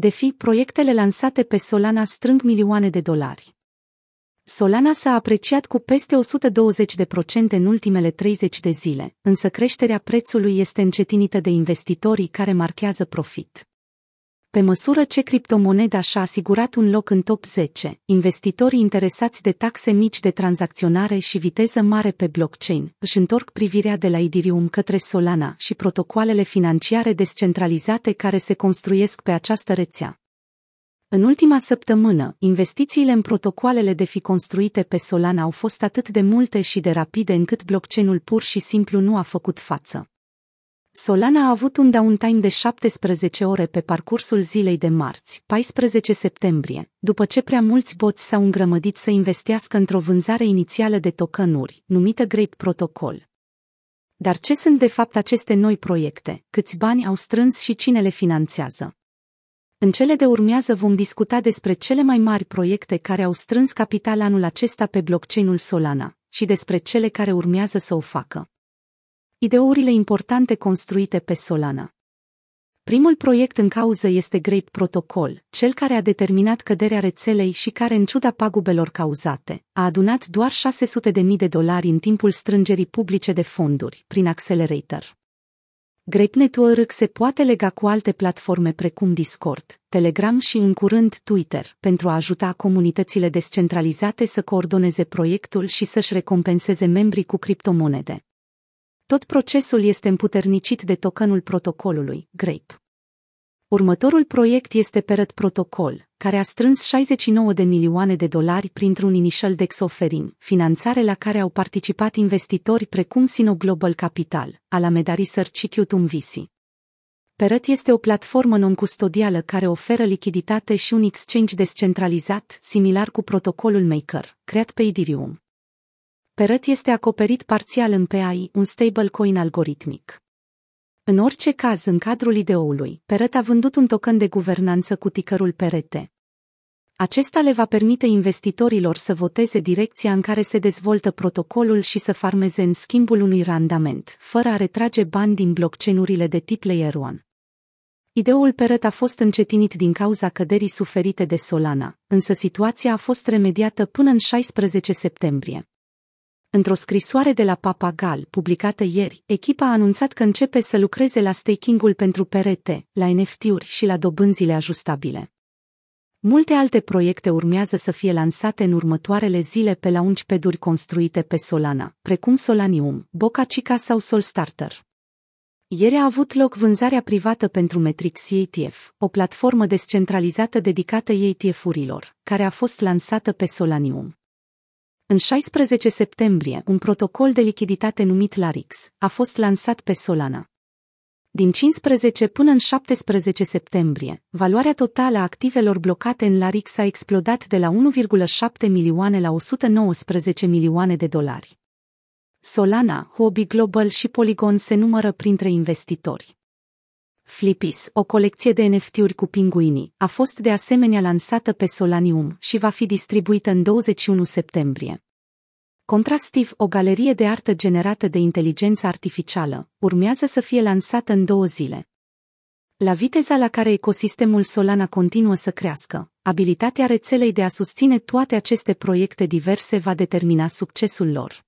Defi, proiectele lansate pe Solana strâng milioane de dolari. Solana s-a apreciat cu peste 120% în ultimele 30 de zile, însă creșterea prețului este încetinită de investitorii care marchează profit. Pe măsură ce criptomoneda și-a asigurat un loc în top 10, investitorii interesați de taxe mici de tranzacționare și viteză mare pe blockchain își întorc privirea de la Ethereum către Solana și protocoalele financiare descentralizate care se construiesc pe această rețea. În ultima săptămână, investițiile în protocoalele de fi construite pe Solana au fost atât de multe și de rapide încât blockchain-ul pur și simplu nu a făcut față. Solana a avut un downtime de 17 ore pe parcursul zilei de marți, 14 septembrie, după ce prea mulți boți s-au îngrămădit să investească într-o vânzare inițială de tokenuri, numită Grape Protocol. Dar ce sunt de fapt aceste noi proiecte, câți bani au strâns și cine le finanțează? În cele de urmează vom discuta despre cele mai mari proiecte care au strâns capital anul acesta pe blockchain-ul Solana și despre cele care urmează să o facă. Ideurile importante construite pe Solana Primul proiect în cauză este Grape Protocol, cel care a determinat căderea rețelei și care, în ciuda pagubelor cauzate, a adunat doar 600.000 de dolari în timpul strângerii publice de fonduri, prin Accelerator. Grape Network se poate lega cu alte platforme precum Discord, Telegram și în curând Twitter, pentru a ajuta comunitățile descentralizate să coordoneze proiectul și să-și recompenseze membrii cu criptomonede. Tot procesul este împuternicit de tokenul protocolului, Grape. Următorul proiect este Peret Protocol, care a strâns 69 de milioane de dolari printr-un initial dex offering, finanțare la care au participat investitori precum Sino Global Capital, Alameda Research și Qtum VC. Peret este o platformă non-custodială care oferă lichiditate și un exchange descentralizat, similar cu protocolul Maker, creat pe Ethereum. Peret este acoperit parțial în PAI, un stablecoin algoritmic. În orice caz, în cadrul ideoului, Peret a vândut un token de guvernanță cu ticărul Perete. Acesta le va permite investitorilor să voteze direcția în care se dezvoltă protocolul și să farmeze în schimbul unui randament, fără a retrage bani din blockchain-urile de tip Layer 1. Ideul Peret a fost încetinit din cauza căderii suferite de Solana, însă situația a fost remediată până în 16 septembrie. Într-o scrisoare de la Papagal, publicată ieri, echipa a anunțat că începe să lucreze la staking-ul pentru perete, la NFT-uri și la dobânzile ajustabile. Multe alte proiecte urmează să fie lansate în următoarele zile pe launchpad-uri construite pe Solana, precum Solanium, Boca Chica sau Solstarter. Ieri a avut loc vânzarea privată pentru Metrix ETF, o platformă descentralizată dedicată ETF-urilor, care a fost lansată pe Solanium. În 16 septembrie, un protocol de lichiditate numit Larix a fost lansat pe Solana. Din 15 până în 17 septembrie, valoarea totală a activelor blocate în Larix a explodat de la 1,7 milioane la 119 milioane de dolari. Solana, Hobby Global și Polygon se numără printre investitori. Flipis, o colecție de NFT-uri cu pinguinii, a fost de asemenea lansată pe Solanium și va fi distribuită în 21 septembrie. Contrastiv, o galerie de artă generată de inteligență artificială, urmează să fie lansată în două zile. La viteza la care ecosistemul Solana continuă să crească, abilitatea rețelei de a susține toate aceste proiecte diverse va determina succesul lor.